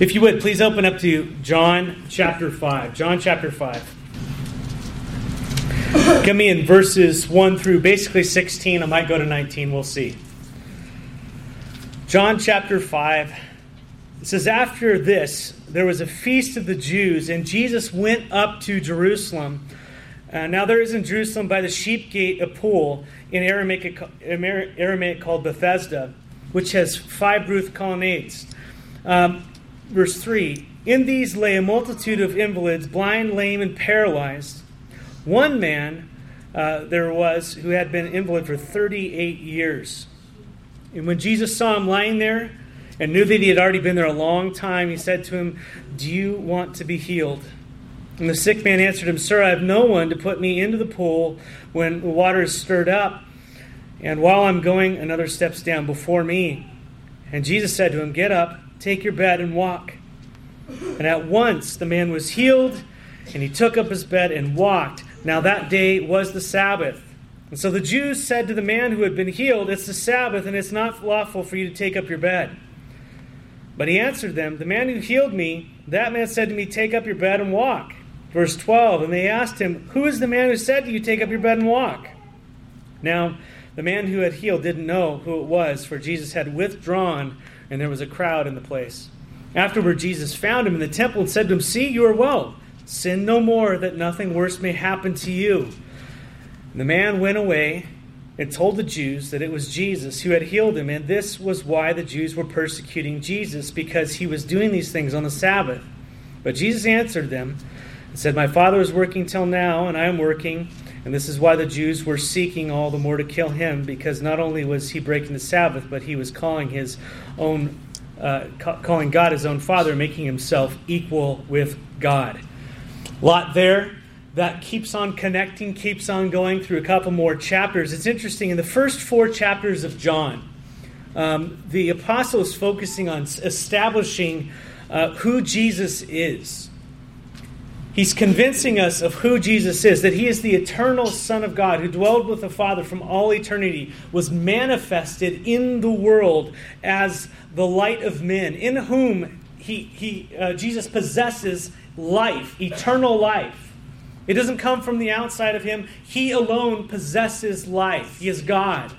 If you would, please open up to John chapter 5. John chapter 5. Get me in verses 1 through basically 16. I might go to 19. We'll see. John chapter 5. It says, After this, there was a feast of the Jews, and Jesus went up to Jerusalem. Uh, now there is in Jerusalem by the sheep gate a pool in Aramaic, Aramaic called Bethesda, which has five roof colonnades. Um, verse 3 In these lay a multitude of invalids, blind, lame, and paralyzed. One man uh, there was who had been invalid for 38 years. And when Jesus saw him lying there and knew that he had already been there a long time, he said to him, Do you want to be healed? And the sick man answered him, Sir, I have no one to put me into the pool when the water is stirred up. And while I'm going, another steps down before me. And Jesus said to him, Get up, take your bed, and walk. And at once the man was healed, and he took up his bed and walked. Now that day was the Sabbath. And so the Jews said to the man who had been healed, It's the Sabbath, and it's not lawful for you to take up your bed. But he answered them, The man who healed me, that man said to me, Take up your bed and walk. Verse 12, and they asked him, Who is the man who said to you, Take up your bed and walk? Now, the man who had healed didn't know who it was, for Jesus had withdrawn, and there was a crowd in the place. Afterward, Jesus found him in the temple and said to him, See, you are well. Sin no more, that nothing worse may happen to you. And the man went away and told the Jews that it was Jesus who had healed him, and this was why the Jews were persecuting Jesus, because he was doing these things on the Sabbath. But Jesus answered them and said, My Father is working till now, and I am working. And this is why the Jews were seeking all the more to kill him, because not only was he breaking the Sabbath, but he was calling his own, uh, calling God his own Father, making himself equal with God lot there that keeps on connecting, keeps on going through a couple more chapters. It's interesting, in the first four chapters of John, um, the apostle is focusing on establishing uh, who Jesus is. He's convincing us of who Jesus is, that he is the eternal Son of God who dwelled with the Father from all eternity, was manifested in the world as the light of men, in whom he, he, uh, Jesus possesses life, eternal life. It doesn't come from the outside of him. He alone possesses life. He is God.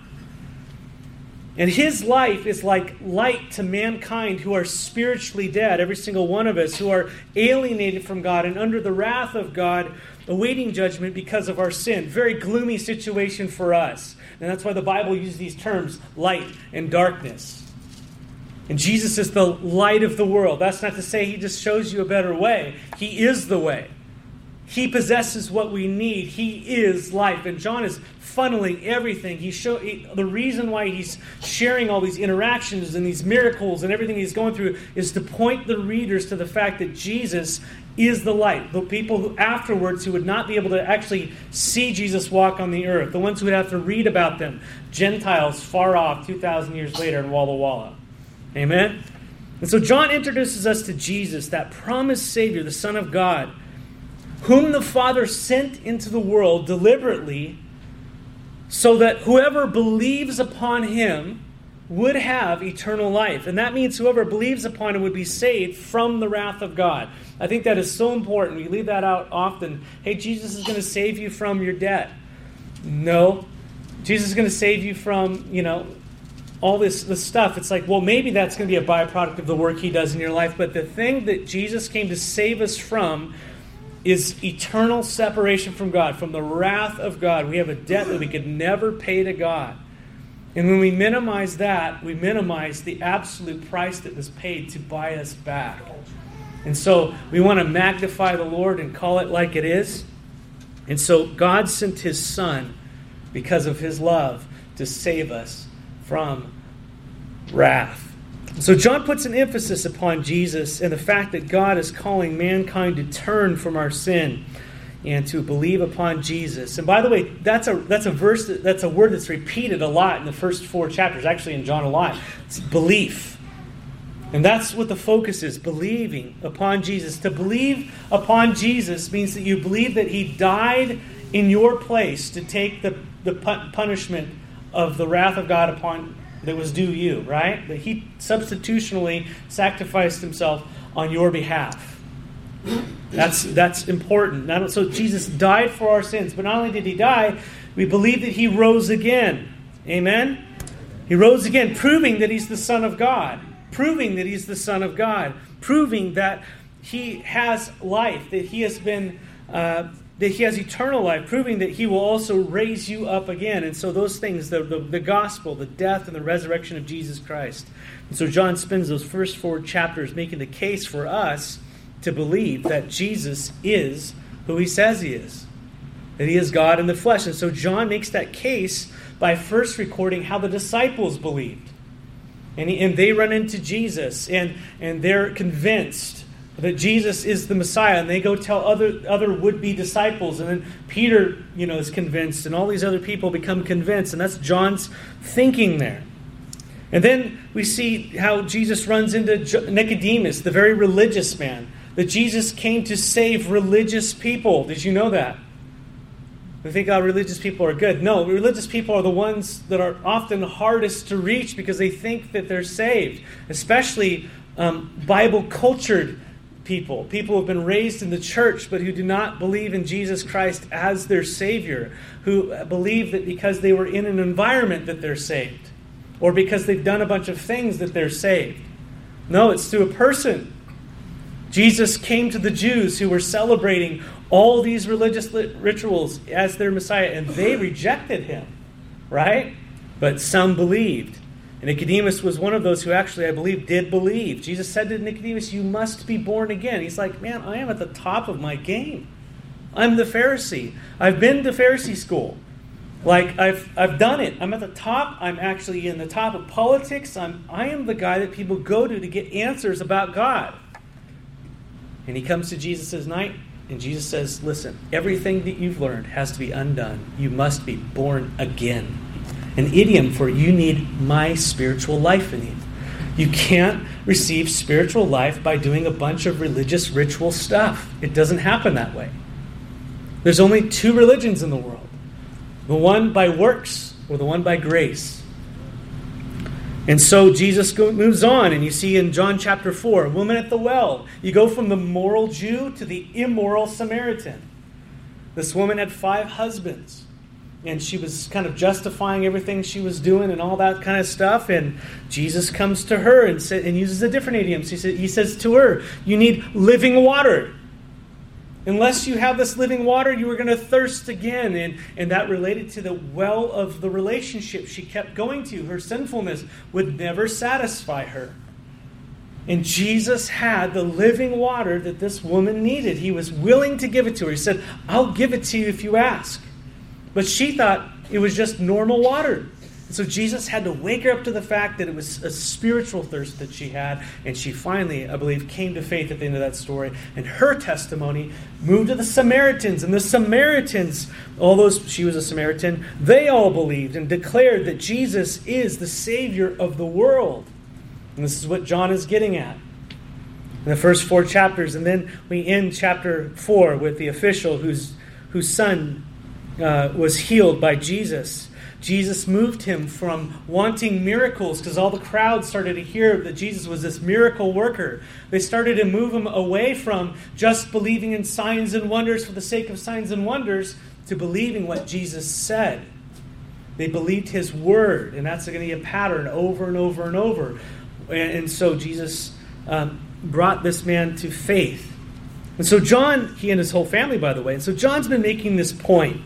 And his life is like light to mankind who are spiritually dead, every single one of us, who are alienated from God and under the wrath of God, awaiting judgment because of our sin. Very gloomy situation for us. And that's why the Bible uses these terms light and darkness. And Jesus is the light of the world. That's not to say he just shows you a better way, he is the way. He possesses what we need. He is life. And John is funneling everything. He show he, the reason why he's sharing all these interactions and these miracles and everything he's going through is to point the readers to the fact that Jesus is the light. The people who afterwards who would not be able to actually see Jesus walk on the earth, the ones who would have to read about them, Gentiles far off 2,000 years later in Walla Walla. Amen? And so John introduces us to Jesus, that promised Savior, the Son of God, whom the Father sent into the world deliberately so that whoever believes upon him would have eternal life. And that means whoever believes upon him would be saved from the wrath of God. I think that is so important. We leave that out often. Hey, Jesus is going to save you from your debt. No. Jesus is going to save you from, you know, all this, this stuff, it's like, well, maybe that's going to be a byproduct of the work he does in your life. But the thing that Jesus came to save us from is eternal separation from God, from the wrath of God. We have a debt that we could never pay to God. And when we minimize that, we minimize the absolute price that was paid to buy us back. And so we want to magnify the Lord and call it like it is. And so God sent his Son because of his love to save us from wrath. So John puts an emphasis upon Jesus and the fact that God is calling mankind to turn from our sin and to believe upon Jesus. And by the way, that's a that's a verse that, that's a word that's repeated a lot in the first four chapters, actually in John a lot. It's belief. And that's what the focus is, believing upon Jesus. To believe upon Jesus means that you believe that he died in your place to take the, the punishment of the wrath of God upon that was due you, right? That he substitutionally sacrificed himself on your behalf. That's, that's important. So Jesus died for our sins, but not only did he die, we believe that he rose again. Amen? He rose again, proving that he's the Son of God. Proving that he's the Son of God. Proving that he has life, that he has been. Uh, that he has eternal life, proving that he will also raise you up again. And so, those things the, the, the, gospel, the death, and the resurrection of Jesus Christ. And so, John spends those first four chapters making the case for us to believe that Jesus is who he says he is, that he is God in the flesh. And so, John makes that case by first recording how the disciples believed. And, he, and they run into Jesus, and, and they're convinced that Jesus is the Messiah, and they go tell other, other would be disciples. And then Peter you know, is convinced, and all these other people become convinced. And that's John's thinking there. And then we see how Jesus runs into Nicodemus, the very religious man, that Jesus came to save religious people. Did you know that? We think, oh, religious people are good. No, religious people are the ones that are often hardest to reach because they think that they're saved, especially um, Bible cultured people, people who have been raised in the church but who do not believe in Jesus Christ as their Savior, who believe that because they were in an environment that they're saved, or because they've done a bunch of things that they're saved. No, it's through a person. Jesus came to the Jews who were celebrating all these religious rituals as their Messiah, and they rejected him, right? But some believed. Nicodemus was one of those who actually, I believe, did believe. Jesus said to Nicodemus, You must be born again. He's like, Man, I am at the top of my game. I'm the Pharisee. I've been to Pharisee school. Like I've I've done it. I'm at the top. I'm actually in the top of politics. I'm I am the guy that people go to to get answers about God. And he comes to Jesus' night and Jesus says, Listen, everything that you've learned has to be undone. You must be born again. An idiom for you need my spiritual life in you. You can't receive spiritual life by doing a bunch of religious ritual stuff. It doesn't happen that way. There's only two religions in the world the one by works or the one by grace. And so Jesus moves on, and you see in John chapter 4, a woman at the well. You go from the moral Jew to the immoral Samaritan. This woman had five husbands, and she was kind of justifying everything she was doing and all that kind of stuff. And Jesus comes to her and, sa- and uses a different idiom. So he, sa- he says to her, You need living water. Unless you have this living water, you are going to thirst again. And, and that related to the well of the relationship she kept going to. Her sinfulness would never satisfy her. And Jesus had the living water that this woman needed. He was willing to give it to her. He said, I'll give it to you if you ask. But she thought it was just normal water. So Jesus had to wake her up to the fact that it was a spiritual thirst that she had, and she finally, I believe, came to faith at the end of that story. And her testimony moved to the Samaritans, and the Samaritans, all those she was a Samaritan, they all believed and declared that Jesus is the Savior of the world. And this is what John is getting at in the first four chapters, and then we end chapter four with the official whose whose son uh, was healed by Jesus. Jesus moved him from wanting miracles because all the crowd started to hear that Jesus was this miracle worker. They started to move him away from just believing in signs and wonders for the sake of signs and wonders to believing what Jesus said. They believed his word, and that's going to be a pattern over and over and over. And, so Jesus um, brought this man to faith. And so John, he and his whole family, by the way, and so John's been making this point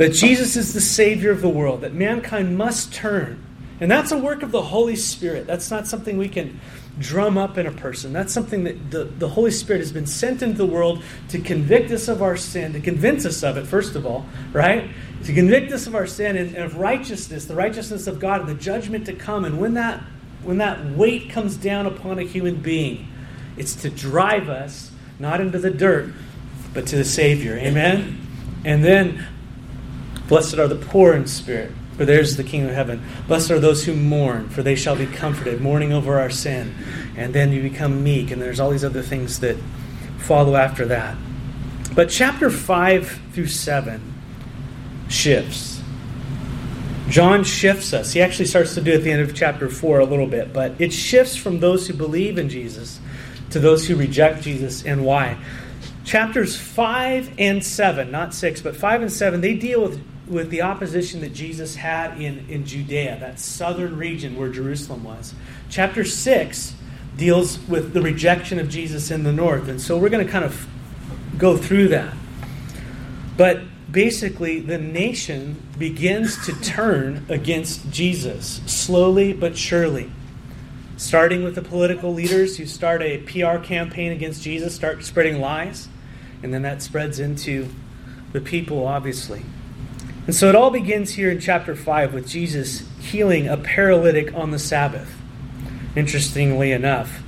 that Jesus is the Savior of the world, that mankind must turn. And that's a work of the Holy Spirit. That's not something we can drum up in a person. That's something that the, the Holy Spirit has been sent into the world to convict us of our sin, to convince us of it, first of all, right? To convict us of our sin and, and of righteousness, the righteousness of God, and the judgment to come. And when that when that weight comes down upon a human being, it's to drive us not into the dirt, but to the Savior. Amen? And then Blessed are the poor in spirit, for theirs is the kingdom of heaven. Blessed are those who mourn, for they shall be comforted, mourning over our sin. And then you become meek, and there's all these other things that follow after that. But chapter 5 through 7 shifts. John shifts us. He actually starts to do at the end of chapter 4 a little bit, but it shifts from those who believe in Jesus to those who reject Jesus and why. Chapters 5 and 7, not 6, but 5 and 7, they deal with, with the opposition that Jesus had in, in Judea, that southern region where Jerusalem was. Chapter 6 deals with the rejection of Jesus in the north. And so we're going to kind of go through that. But basically, the nation begins to turn against Jesus, slowly but surely. Starting with the political leaders who start a PR campaign against Jesus, start spreading lies, and then that spreads into the people, obviously. And so it all begins here in chapter 5 with Jesus healing a paralytic on the Sabbath. Interestingly enough,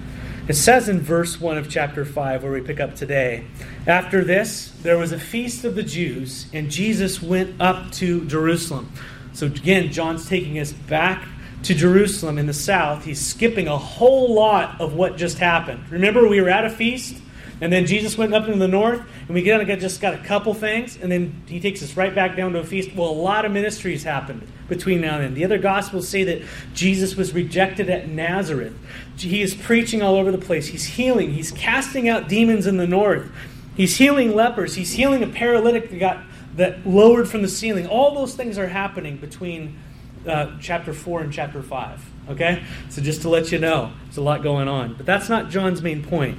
it says in verse 1 of chapter 5, where we pick up today After this, there was a feast of the Jews, and Jesus went up to Jerusalem. So again, John's taking us back to Jerusalem in the south. He's skipping a whole lot of what just happened. Remember, we were at a feast, and then Jesus went up into the north, and we get, just got a couple things, and then he takes us right back down to a feast. Well, a lot of ministries happened between now and then. The other gospels say that Jesus was rejected at Nazareth. He is preaching all over the place. He's healing. He's casting out demons in the north. He's healing lepers. He's healing a paralytic that got that lowered from the ceiling. All those things are happening between uh, chapter 4 and chapter 5. Okay? So just to let you know, there's a lot going on. But that's not John's main point.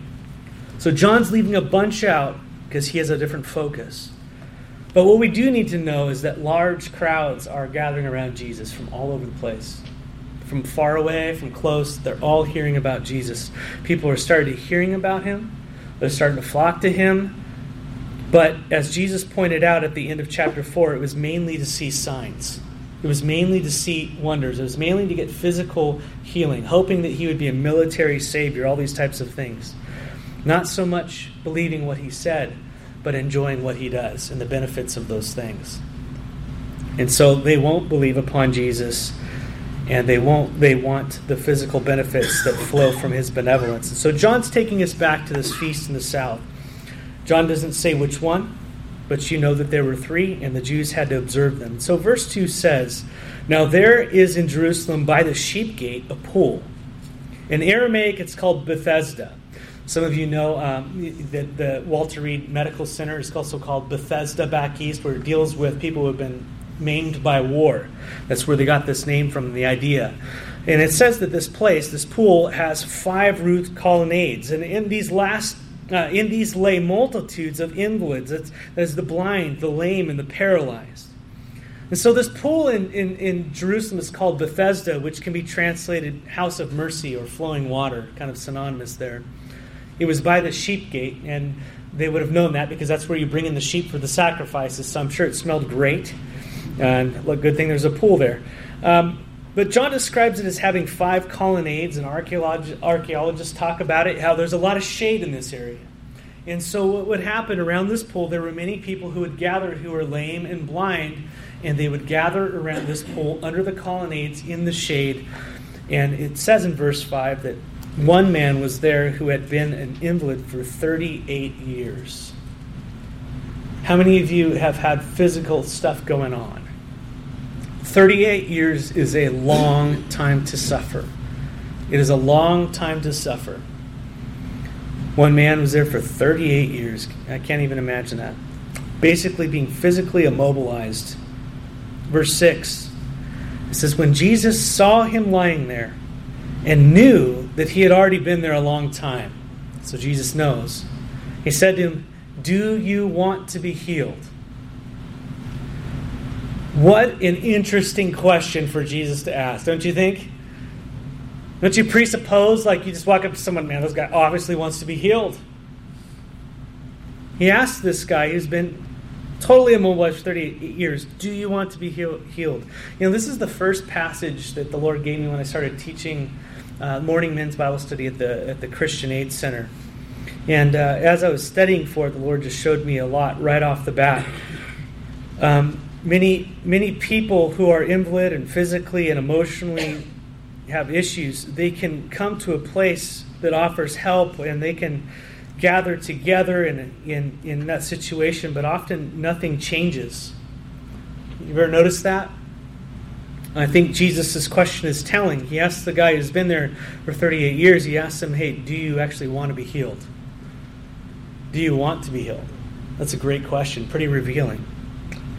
So John's leaving a bunch out because he has a different focus. But what we do need to know is that large crowds are gathering around Jesus from all over the place. From far away, from close, they're all hearing about Jesus. People are starting to hearing about him. They're starting to flock to him. But as Jesus pointed out at the end of chapter 4, it was mainly to see signs. It was mainly to see wonders. It was mainly to get physical healing, hoping that he would be a military savior, all these types of things. Not so much believing what he said, but enjoying what he does and the benefits of those things. And so they won't believe upon Jesus and they won't they want the physical benefits that flow from his benevolence. And so John's taking us back to this feast in the south. John doesn't say which one, but you know that there were three, and the Jews had to observe them. So verse 2 says, Now there is in Jerusalem by the sheep gate a pool. In Aramaic, it's called Bethesda. Some of you know um, that the Walter Reed Medical Center is also called Bethesda back east, where it deals with people who have been maimed by war. That's where they got this name from, the idea. And it says that this place, this pool, has five roofed colonnades. And in these last uh, in these lay multitudes of invalids. That's, that's the blind, the lame, and the paralyzed. And so this pool in, in, in, Jerusalem is called Bethesda, which can be translated house of mercy or flowing water, kind of synonymous there. It was by the sheep gate, and they would have known that because that's where you bring in the sheep for the sacrifices. So I'm sure it smelled great. And look, good thing there's a pool there. Um, but John describes it as having five colonnades, and archaeolog- archaeologists talk about it, how there's a lot of shade in this area. And so, what would happen around this pool, there were many people who would gather who were lame and blind, and they would gather around this pool under the colonnades in the shade. And it says in verse 5 that one man was there who had been an invalid for 38 years. How many of you have had physical stuff going on? 38 years is a long time to suffer. It is a long time to suffer. One man was there for 38 years. I can't even imagine that. Basically, being physically immobilized. Verse 6 it says, When Jesus saw him lying there, and knew that he had already been there a long time. So Jesus knows. He said to him, Do you want to be healed? What an interesting question for Jesus to ask, don't you think? Don't you presuppose, like you just walk up to someone, man, this guy obviously wants to be healed? He asked this guy who's been totally immobilized for 38 years, Do you want to be healed? You know, this is the first passage that the Lord gave me when I started teaching uh, morning men's Bible study at the at the Christian Aid Center. And uh, as I was studying for it, the Lord just showed me a lot right off the bat. Um, many many people who are invalid and physically and emotionally have issues, they can come to a place that offers help and they can gather together in, in, in that situation, but often nothing changes. You ever noticed that? I think Jesus' question is telling. He asks the guy who's been there for 38 years, he asks him, Hey, do you actually want to be healed? Do you want to be healed? That's a great question, pretty revealing.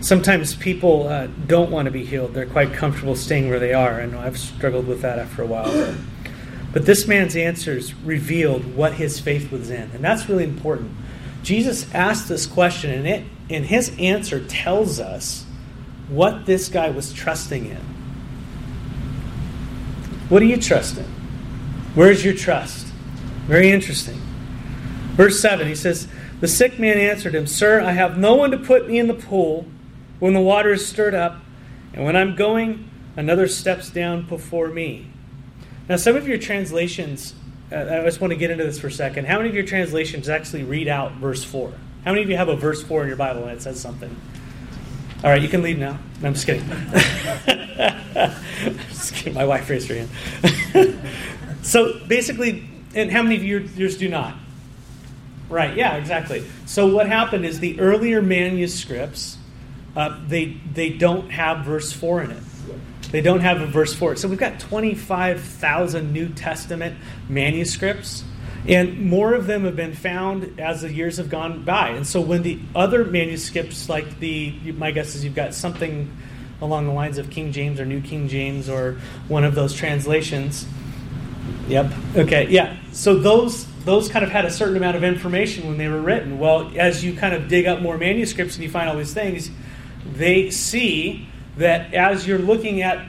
Sometimes people uh, don't want to be healed. They're quite comfortable staying where they are. I know I've struggled with that after a while. But, this man's answers revealed what his faith was in. And that's really important. Jesus asked this question, and, it, and his answer tells us what this guy was trusting in. What do you trust in? Where's your trust? Very interesting. Verse 7, he says, The sick man answered him, Sir, I have no one to put me in the pool when the water is stirred up, and when I'm going, another steps down before me. Now, some of your translations, uh, I just want to get into this for a second. How many of your translations actually read out verse 4? How many of you have a verse 4 in your Bible and it says something? All right, you can leave now. No, I'm just kidding. My wife raised her hand. so basically, and how many of yours do not? Right, yeah, exactly. So what happened is the earlier manuscripts, uh, they, they don't have verse 4 in it. They don't have a verse 4. So we've got 25,000 New Testament manuscripts and more of them have been found as the years have gone by. And so when the other manuscripts, like the, my guess is you've got something along the lines of King James or New King James or one of those translations. Yep. Okay. Yeah. So those those kind of had a certain amount of information when they were written. Well, as you kind of dig up more manuscripts and you find all these things, they see that as you're looking at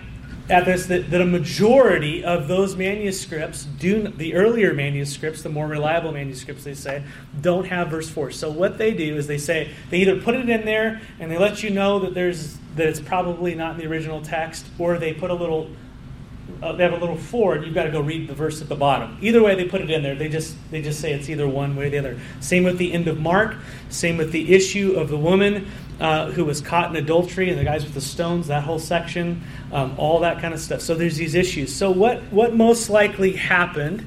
at this that, that a majority of those manuscripts do the earlier manuscripts the more reliable manuscripts they say don't have verse 4 so what they do is they say they either put it in there and they let you know that there's that it's probably not in the original text or they put a little uh, they have a little four and you've got to go read the verse at the bottom either way they put it in there they just they just say it's either one way or the other same with the end of mark same with the issue of the woman uh, who was caught in adultery and the guys with the stones, that whole section, um, all that kind of stuff. So there's these issues. So what, what most likely happened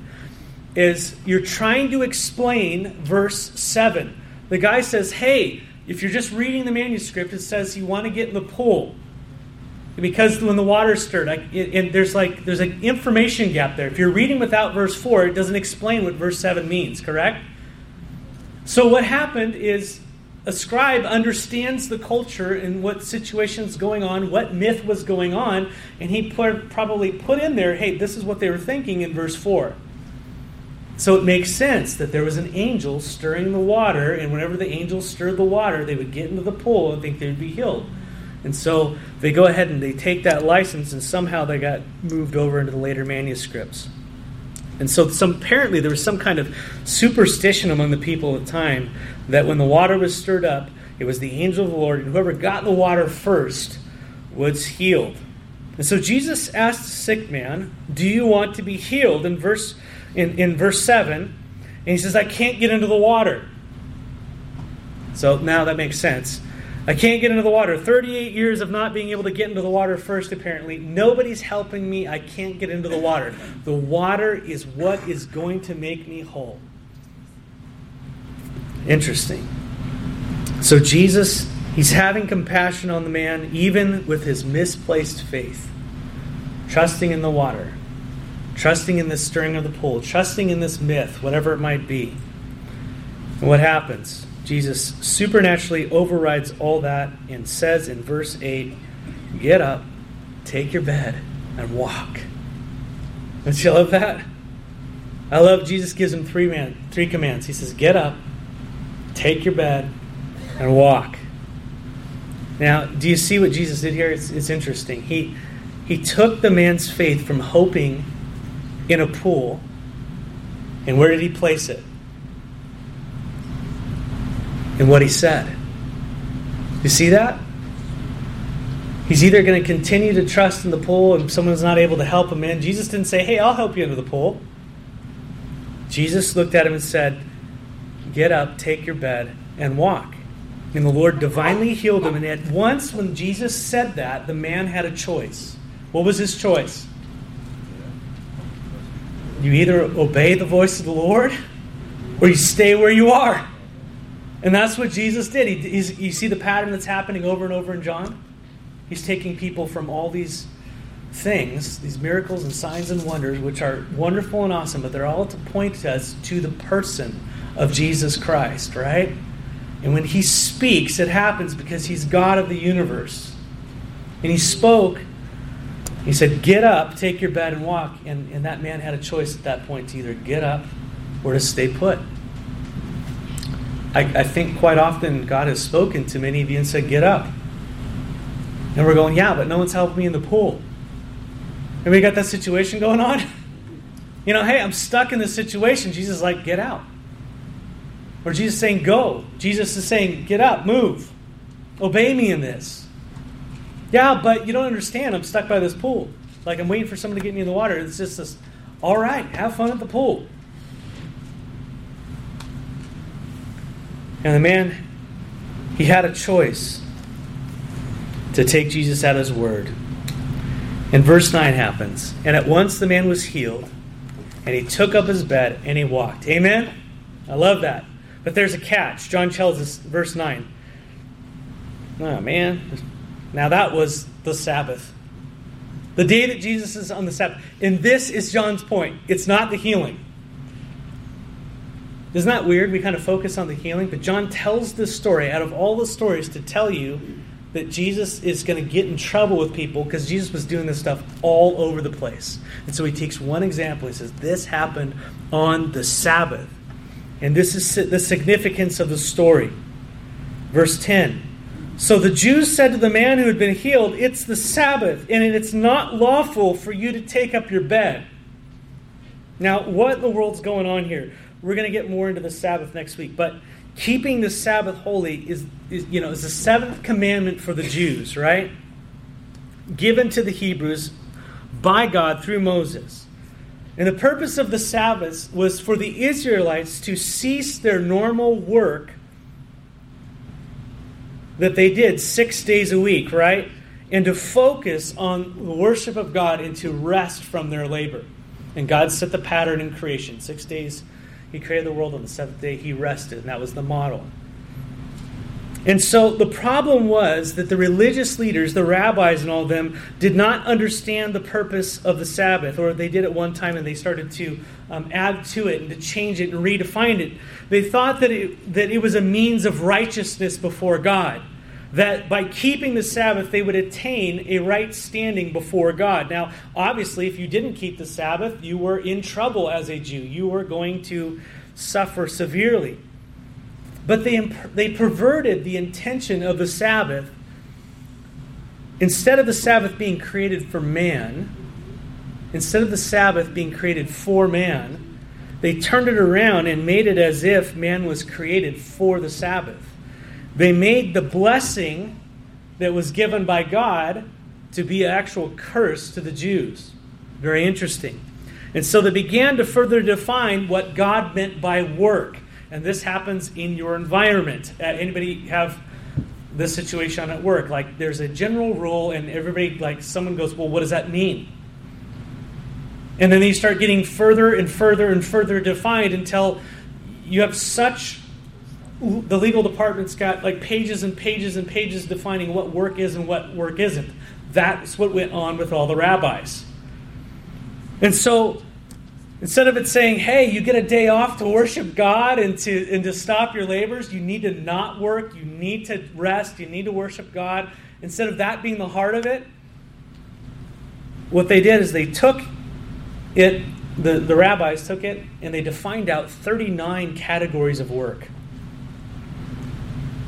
is you're trying to explain verse 7. The guy says, hey, if you're just reading the manuscript, it says you want to get in the pool. Because when the water's stirred, and there's like there's an information gap there. If you're reading without verse four, it doesn't explain what verse seven means. Correct? So what happened is a scribe understands the culture and what situation's going on, what myth was going on, and he put, probably put in there, hey, this is what they were thinking in verse 4. So it makes sense that there was an angel stirring the water, and whenever the angel stirred the water, they would get into the pool and think they'd be healed. And so they go ahead and they take that license, and somehow they got moved over into the later manuscripts. And so, some, apparently, there was some kind of superstition among the people at the time that when the water was stirred up, it was the angel of the Lord, and whoever got the water first was healed. And so Jesus asked the sick man, Do you want to be healed? In verse, in, in verse 7, and he says, I can't get into the water. So now that makes sense. I can't get into the water. 38 years of not being able to get into the water first, apparently. Nobody's helping me. I can't get into the water. The water is what is going to make me whole. Interesting. So, Jesus, he's having compassion on the man, even with his misplaced faith, trusting in the water, trusting in this stirring of the pool, trusting in this myth, whatever it might be. And what happens? Jesus supernaturally overrides all that and says in verse 8, Get up, take your bed, and walk. Don't you love that? I love Jesus gives him three man three commands. He says, Get up, take your bed, and walk. Now, do you see what Jesus did here? It's, it's interesting. He he took the man's faith from hoping in a pool, and where did he place it? And what he said. You see that? He's either going to continue to trust in the pool and someone's not able to help him in. Jesus didn't say, Hey, I'll help you into the pool. Jesus looked at him and said, Get up, take your bed, and walk. And the Lord divinely healed him. And at once, when Jesus said that, the man had a choice. What was his choice? You either obey the voice of the Lord or you stay where you are. And that's what Jesus did. He, you see the pattern that's happening over and over in John? He's taking people from all these things, these miracles and signs and wonders, which are wonderful and awesome, but they're all to point us to the person of Jesus Christ, right? And when he speaks, it happens because he's God of the universe. And he spoke, he said, Get up, take your bed, and walk. And, and that man had a choice at that point to either get up or to stay put. I, I think quite often God has spoken to many of you and said, Get up. And we're going, Yeah, but no one's helping me in the pool. And we got that situation going on. You know, hey, I'm stuck in this situation. Jesus is like, Get out. Or Jesus saying, Go. Jesus is saying, Get up, move. Obey me in this. Yeah, but you don't understand. I'm stuck by this pool. Like I'm waiting for someone to get me in the water. It's just this, all right, have fun at the pool. And the man, he had a choice to take Jesus at his word. And verse 9 happens. And at once the man was healed, and he took up his bed and he walked. Amen? I love that. But there's a catch. John tells us, verse 9. Oh, man. Now that was the Sabbath. The day that Jesus is on the Sabbath. And this is John's point. It's not the healing. Isn't that weird? We kind of focus on the healing, but John tells this story out of all the stories to tell you that Jesus is going to get in trouble with people because Jesus was doing this stuff all over the place. And so he takes one example. He says, This happened on the Sabbath. And this is the significance of the story. Verse 10 So the Jews said to the man who had been healed, It's the Sabbath, and it's not lawful for you to take up your bed. Now, what in the world's going on here? We're going to get more into the Sabbath next week, but keeping the Sabbath holy is, is you know, is the seventh commandment for the Jews, right? Given to the Hebrews by God through Moses. And the purpose of the Sabbath was for the Israelites to cease their normal work that they did six days a week, right? And to focus on the worship of God and to rest from their labor. And God set the pattern in creation six days he created the world on the seventh day. He rested, and that was the model. And so the problem was that the religious leaders, the rabbis and all of them, did not understand the purpose of the Sabbath, or they did at one time and they started to um, add to it and to change it and redefine it. They thought that it, that it was a means of righteousness before God that by keeping the Sabbath, they would attain a right standing before God. Now, obviously, if you didn't keep the Sabbath, you were in trouble as a Jew. You were going to suffer severely. But they, they perverted the intention of the Sabbath. Instead of the Sabbath being created for man, instead of the Sabbath being created for man, they turned it around and made it as if man was created for the Sabbath. They made the blessing that was given by God to be an actual curse to the Jews. Very interesting. And so they began to further define what God meant by work. And this happens in your environment. Uh, anybody have this situation at work? Like there's a general rule, and everybody, like someone goes, Well, what does that mean? And then they start getting further and further and further defined until you have such the legal department's got like pages and pages and pages defining what work is and what work isn't. That's what went on with all the rabbis. And so instead of it saying, hey, you get a day off to worship God and to, and to stop your labors, you need to not work, you need to rest, you need to worship God, instead of that being the heart of it, what they did is they took it, the, the rabbis took it, and they defined out 39 categories of work.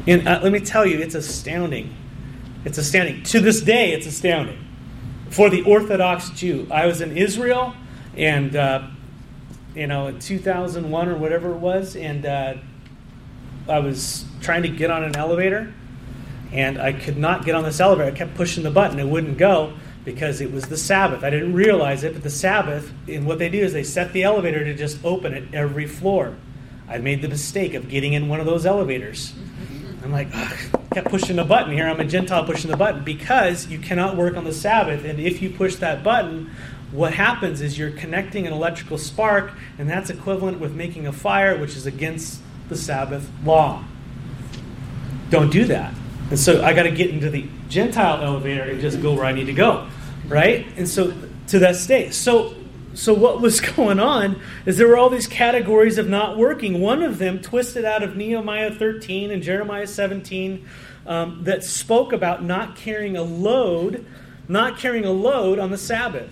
And uh, let me tell you, it's astounding. It's astounding. To this day, it's astounding. For the Orthodox Jew, I was in Israel, and uh, you know, in 2001 or whatever it was, and uh, I was trying to get on an elevator, and I could not get on this elevator. I kept pushing the button; it wouldn't go because it was the Sabbath. I didn't realize it, but the Sabbath, and what they do is they set the elevator to just open at every floor. I made the mistake of getting in one of those elevators. I'm like, I kept pushing the button here. I'm a Gentile pushing the button because you cannot work on the Sabbath. And if you push that button, what happens is you're connecting an electrical spark, and that's equivalent with making a fire, which is against the Sabbath law. Don't do that. And so I got to get into the Gentile elevator and just go where I need to go. right? And so to that state. So so what was going on is there were all these categories of not working. One of them twisted out of Nehemiah 13 and Jeremiah 17 um, that spoke about not carrying a load, not carrying a load on the Sabbath.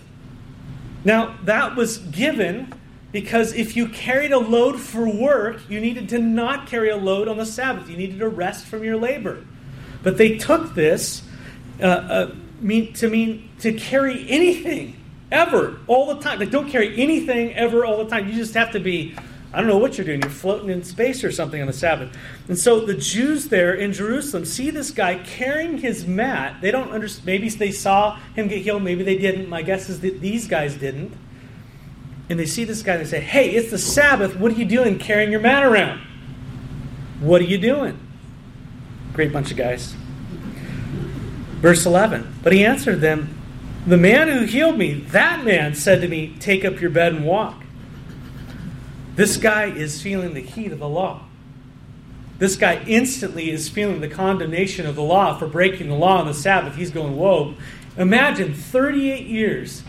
Now that was given because if you carried a load for work, you needed to not carry a load on the Sabbath. You needed to rest from your labor. But they took this uh, uh, mean, to mean to carry anything ever, all the time. Like, don't carry anything ever, all the time. You just have to be, I don't know what you're doing. You're floating in space or something on the Sabbath. And so the Jews there in Jerusalem see this guy carrying his mat. They don't understand. Maybe they saw him get healed. Maybe they didn't. My guess is that these guys didn't. And they see this guy and they say, Hey, it's the Sabbath. What are you doing carrying your mat around? What are you doing? Great bunch of guys. Verse 11. But he answered them, the man who healed me, that man said to me, Take up your bed and walk. This guy is feeling the heat of the law. This guy instantly is feeling the condemnation of the law for breaking the law on the Sabbath. He's going, Whoa. Imagine 38 years.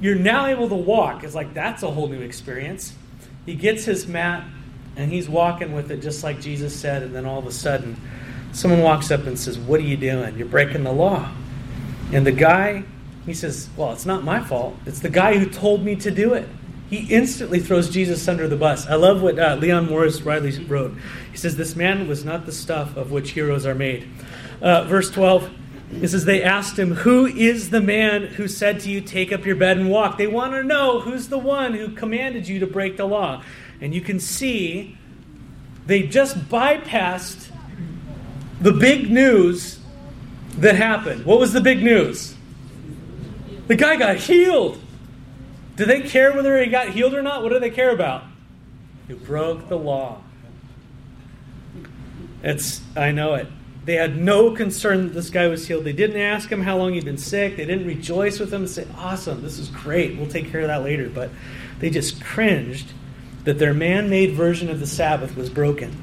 You're now able to walk. It's like, that's a whole new experience. He gets his mat and he's walking with it just like Jesus said. And then all of a sudden, someone walks up and says, What are you doing? You're breaking the law. And the guy he says, Well, it's not my fault. It's the guy who told me to do it. He instantly throws Jesus under the bus. I love what uh, Leon Morris Riley wrote. He says, This man was not the stuff of which heroes are made. Uh, verse 12, he says, They asked him, Who is the man who said to you, Take up your bed and walk? They want to know who's the one who commanded you to break the law. And you can see they just bypassed the big news that happened. What was the big news? The guy got healed. Do they care whether he got healed or not? What do they care about? You broke the law. It's I know it. They had no concern that this guy was healed. They didn't ask him how long he'd been sick. They didn't rejoice with him and say, Awesome, this is great. We'll take care of that later. But they just cringed that their man made version of the Sabbath was broken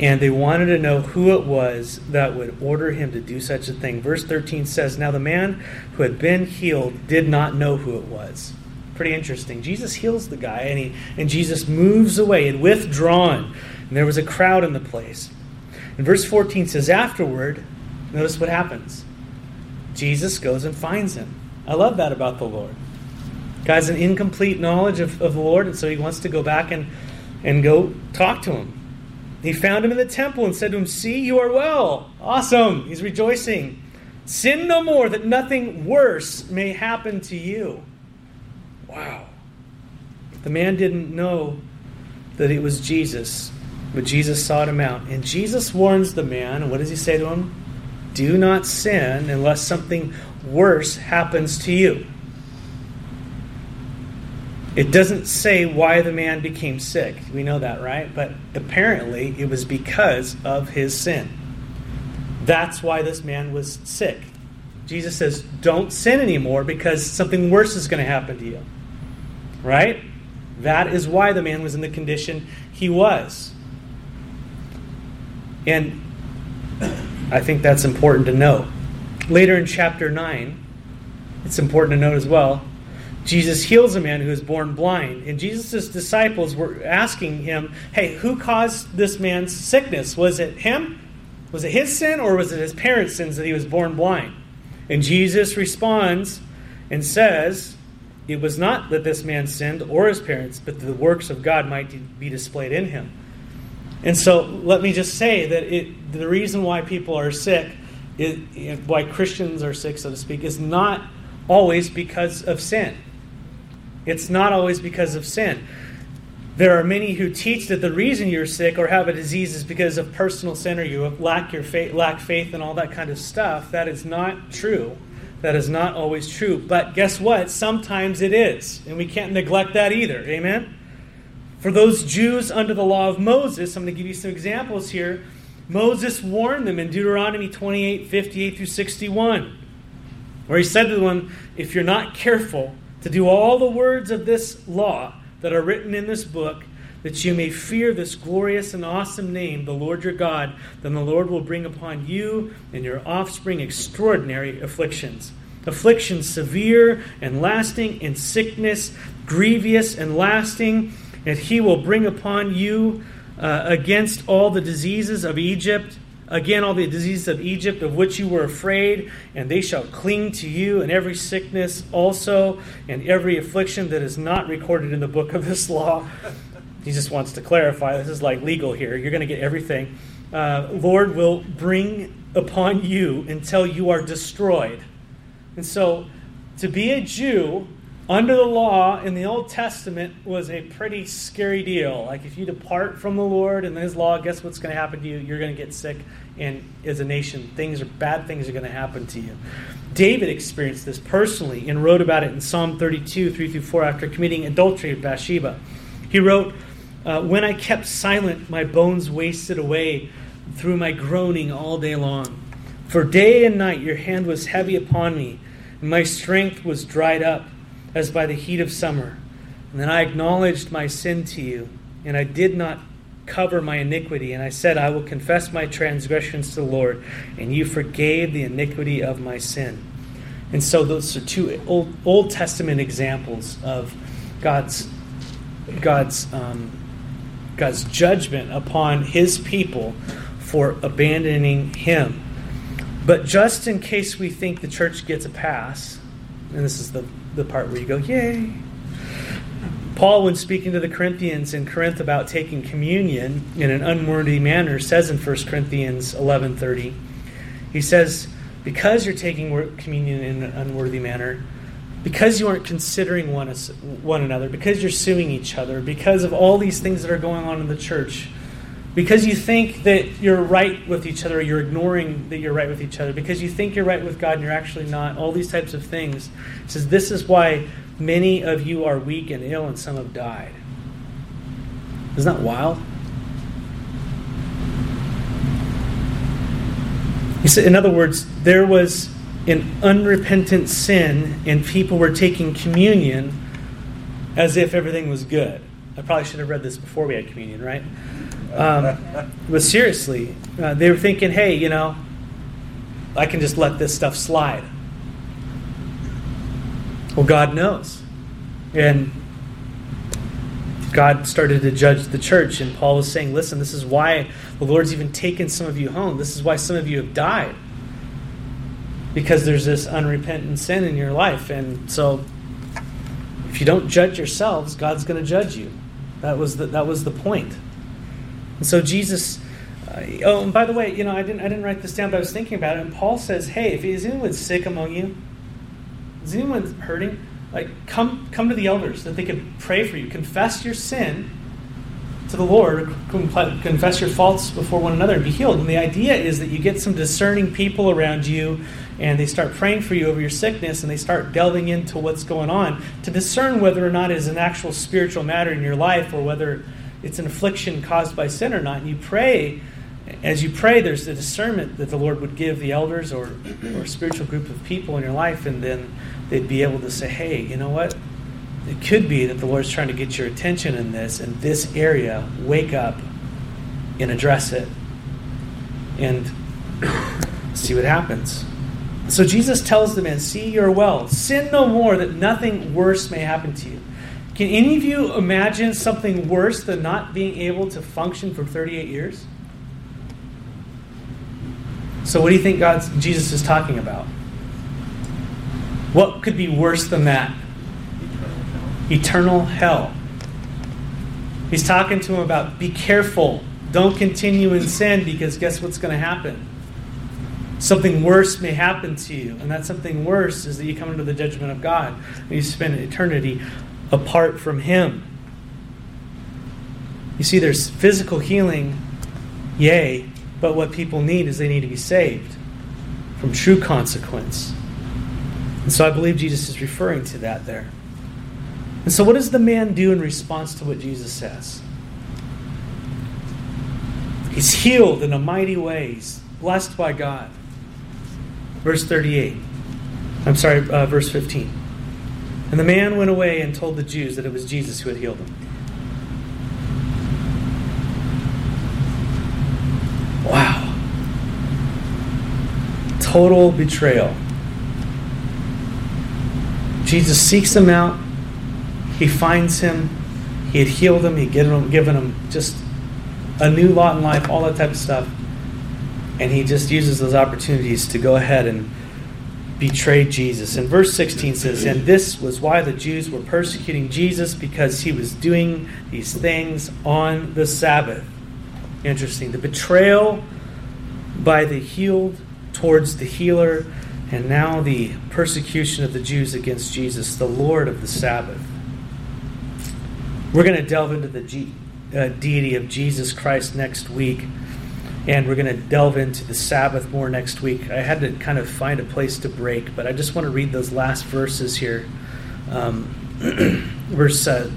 and they wanted to know who it was that would order him to do such a thing. Verse 13 says, Now the man who had been healed did not know who it was. Pretty interesting. Jesus heals the guy, and, he, and Jesus moves away and withdrawn. And there was a crowd in the place. And verse 14 says, Afterward, notice what happens. Jesus goes and finds him. I love that about the Lord. Guy's an incomplete knowledge of, of the Lord, and so he wants to go back and, and go talk to him. He found him in the temple and said to him, See, you are well. Awesome. He's rejoicing. Sin no more, that nothing worse may happen to you. Wow. The man didn't know that it was Jesus, but Jesus sought him out. And Jesus warns the man, and what does he say to him? Do not sin unless something worse happens to you. It doesn't say why the man became sick. We know that, right? But apparently it was because of his sin. That's why this man was sick. Jesus says, Don't sin anymore because something worse is going to happen to you. Right? That is why the man was in the condition he was. And I think that's important to know. Later in chapter 9, it's important to note as well Jesus heals a man who is born blind. And Jesus' disciples were asking him, Hey, who caused this man's sickness? Was it him? Was it his sin or was it his parents' sins that he was born blind? And Jesus responds and says, It was not that this man sinned or his parents, but the works of God might be displayed in him. And so let me just say that it, the reason why people are sick, is, why Christians are sick, so to speak, is not always because of sin. It's not always because of sin. There are many who teach that the reason you're sick or have a disease is because of personal sin or you lack your faith, lack faith and all that kind of stuff. That is not true. That is not always true. But guess what? Sometimes it is, and we can't neglect that either. Amen. For those Jews under the law of Moses, I'm going to give you some examples here. Moses warned them in Deuteronomy 28 58 through 61, where he said to them, If you're not careful, to do all the words of this law that are written in this book, that you may fear this glorious and awesome name, the Lord your God, then the Lord will bring upon you and your offspring extraordinary afflictions. Afflictions severe and lasting, and sickness grievous and lasting, and he will bring upon you uh, against all the diseases of Egypt. Again, all the diseases of Egypt of which you were afraid, and they shall cling to you, and every sickness also, and every affliction that is not recorded in the book of this law. He just wants to clarify this is like legal here. You're going to get everything. Uh, Lord will bring upon you until you are destroyed. And so, to be a Jew under the law in the Old Testament was a pretty scary deal. Like if you depart from the Lord and His law, guess what's going to happen to you? You're going to get sick, and as a nation, things are bad things are going to happen to you. David experienced this personally and wrote about it in Psalm 32, 3 through 4, after committing adultery with Bathsheba. He wrote, uh, When I kept silent, my bones wasted away through my groaning all day long. For day and night your hand was heavy upon me, and my strength was dried up as by the heat of summer. And then I acknowledged my sin to you, and I did not cover my iniquity. And I said, I will confess my transgressions to the Lord, and you forgave the iniquity of my sin. And so those are two Old, Old Testament examples of God's God's um, God's judgment upon His people for abandoning Him. But just in case we think the church gets a pass, and this is the the part where you go, yay. Paul, when speaking to the Corinthians in Corinth about taking communion in an unworthy manner, says in 1 Corinthians 11:30, he says, "Because you're taking communion in an unworthy manner, because you aren't considering one, one another, because you're suing each other, because of all these things that are going on in the church, because you think that you're right with each other, you're ignoring that you're right with each other, because you think you're right with God and you're actually not, all these types of things. It says, This is why many of you are weak and ill, and some have died. Isn't that wild? In other words, there was an unrepentant sin, and people were taking communion as if everything was good. I probably should have read this before we had communion, right? Um, but seriously, uh, they were thinking, hey, you know, I can just let this stuff slide. Well, God knows. And God started to judge the church, and Paul was saying, listen, this is why the Lord's even taken some of you home. This is why some of you have died. Because there's this unrepentant sin in your life. And so, if you don't judge yourselves, God's going to judge you. That was the, that was the point. And so Jesus, uh, oh, and by the way, you know, I didn't, I didn't write this down, but I was thinking about it. And Paul says, hey, if is anyone sick among you, is anyone hurting? Like, come, come to the elders that they can pray for you. Confess your sin to the Lord, confess your faults before one another and be healed. And the idea is that you get some discerning people around you and they start praying for you over your sickness and they start delving into what's going on to discern whether or not it is an actual spiritual matter in your life or whether it's an affliction caused by sin or not. And you pray, as you pray, there's the discernment that the Lord would give the elders or, or spiritual group of people in your life, and then they'd be able to say, hey, you know what? It could be that the Lord's trying to get your attention in this, in this area. Wake up and address it. And see what happens. So Jesus tells the man, See, you're well. Sin no more, that nothing worse may happen to you. Can any of you imagine something worse than not being able to function for 38 years? So, what do you think God's, Jesus is talking about? What could be worse than that? Eternal hell. He's talking to him about be careful. Don't continue in sin because guess what's going to happen? Something worse may happen to you. And that something worse is that you come into the judgment of God and you spend eternity apart from Him. You see, there's physical healing, yay, but what people need is they need to be saved from true consequence. And so I believe Jesus is referring to that there. And so, what does the man do in response to what Jesus says? He's healed in a mighty way. He's blessed by God. Verse 38. I'm sorry, uh, verse 15. And the man went away and told the Jews that it was Jesus who had healed him. Wow. Total betrayal. Jesus seeks him out. He finds him. He had healed him. He had given him, given him just a new lot in life, all that type of stuff. And he just uses those opportunities to go ahead and betray Jesus. And verse 16 says, And this was why the Jews were persecuting Jesus because he was doing these things on the Sabbath. Interesting. The betrayal by the healed towards the healer, and now the persecution of the Jews against Jesus, the Lord of the Sabbath. We're going to delve into the G, uh, deity of Jesus Christ next week, and we're going to delve into the Sabbath more next week. I had to kind of find a place to break, but I just want to read those last verses here. Um, verse uh,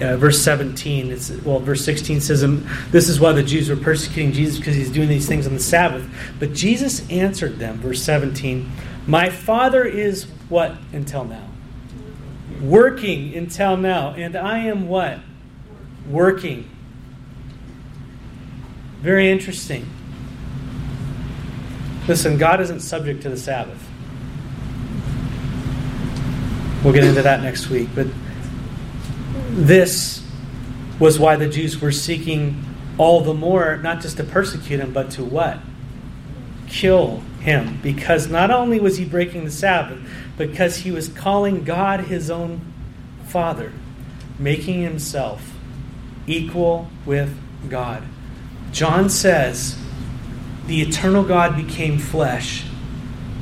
uh, verse 17 is well verse 16 says um, this is why the jews were persecuting jesus because he's doing these things on the sabbath but jesus answered them verse 17 my father is what until now working until now and i am what working very interesting listen god isn't subject to the sabbath we'll get into that next week but this was why the Jews were seeking all the more, not just to persecute him, but to what? Kill him. Because not only was he breaking the Sabbath, because he was calling God his own Father, making himself equal with God. John says, the eternal God became flesh,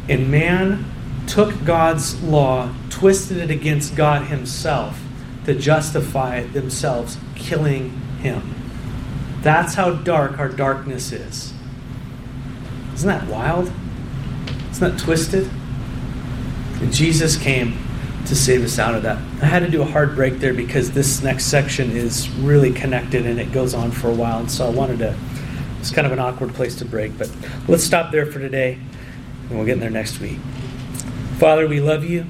and man took God's law, twisted it against God himself, to justify themselves killing him. That's how dark our darkness is. Isn't that wild? Isn't that twisted? And Jesus came to save us out of that. I had to do a hard break there because this next section is really connected and it goes on for a while. And so I wanted to, it's kind of an awkward place to break. But let's stop there for today and we'll get in there next week. Father, we love you.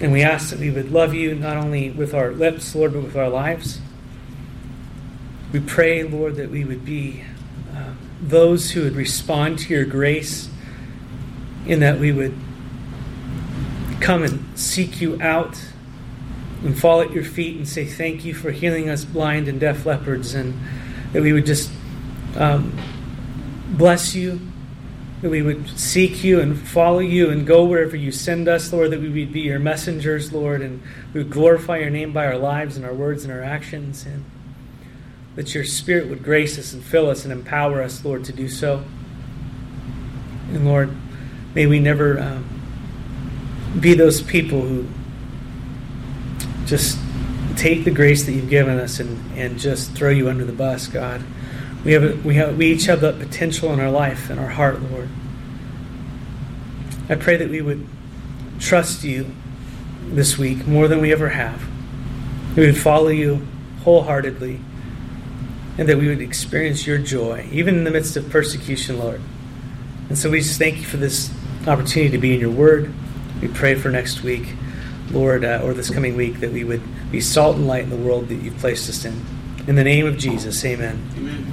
And we ask that we would love you not only with our lips, Lord, but with our lives. We pray, Lord, that we would be uh, those who would respond to your grace, in that we would come and seek you out and fall at your feet and say thank you for healing us blind and deaf leopards, and that we would just um, bless you that we would seek you and follow you and go wherever you send us, Lord, that we would be your messengers, Lord, and we would glorify your name by our lives and our words and our actions, and that your Spirit would grace us and fill us and empower us, Lord, to do so. And Lord, may we never um, be those people who just take the grace that you've given us and, and just throw you under the bus, God. We have, a, we have we each have that potential in our life and our heart, Lord. I pray that we would trust you this week more than we ever have. We would follow you wholeheartedly, and that we would experience your joy, even in the midst of persecution, Lord. And so we just thank you for this opportunity to be in your word. We pray for next week, Lord, uh, or this coming week, that we would be salt and light in the world that you've placed us in. In the name of Jesus, amen. amen.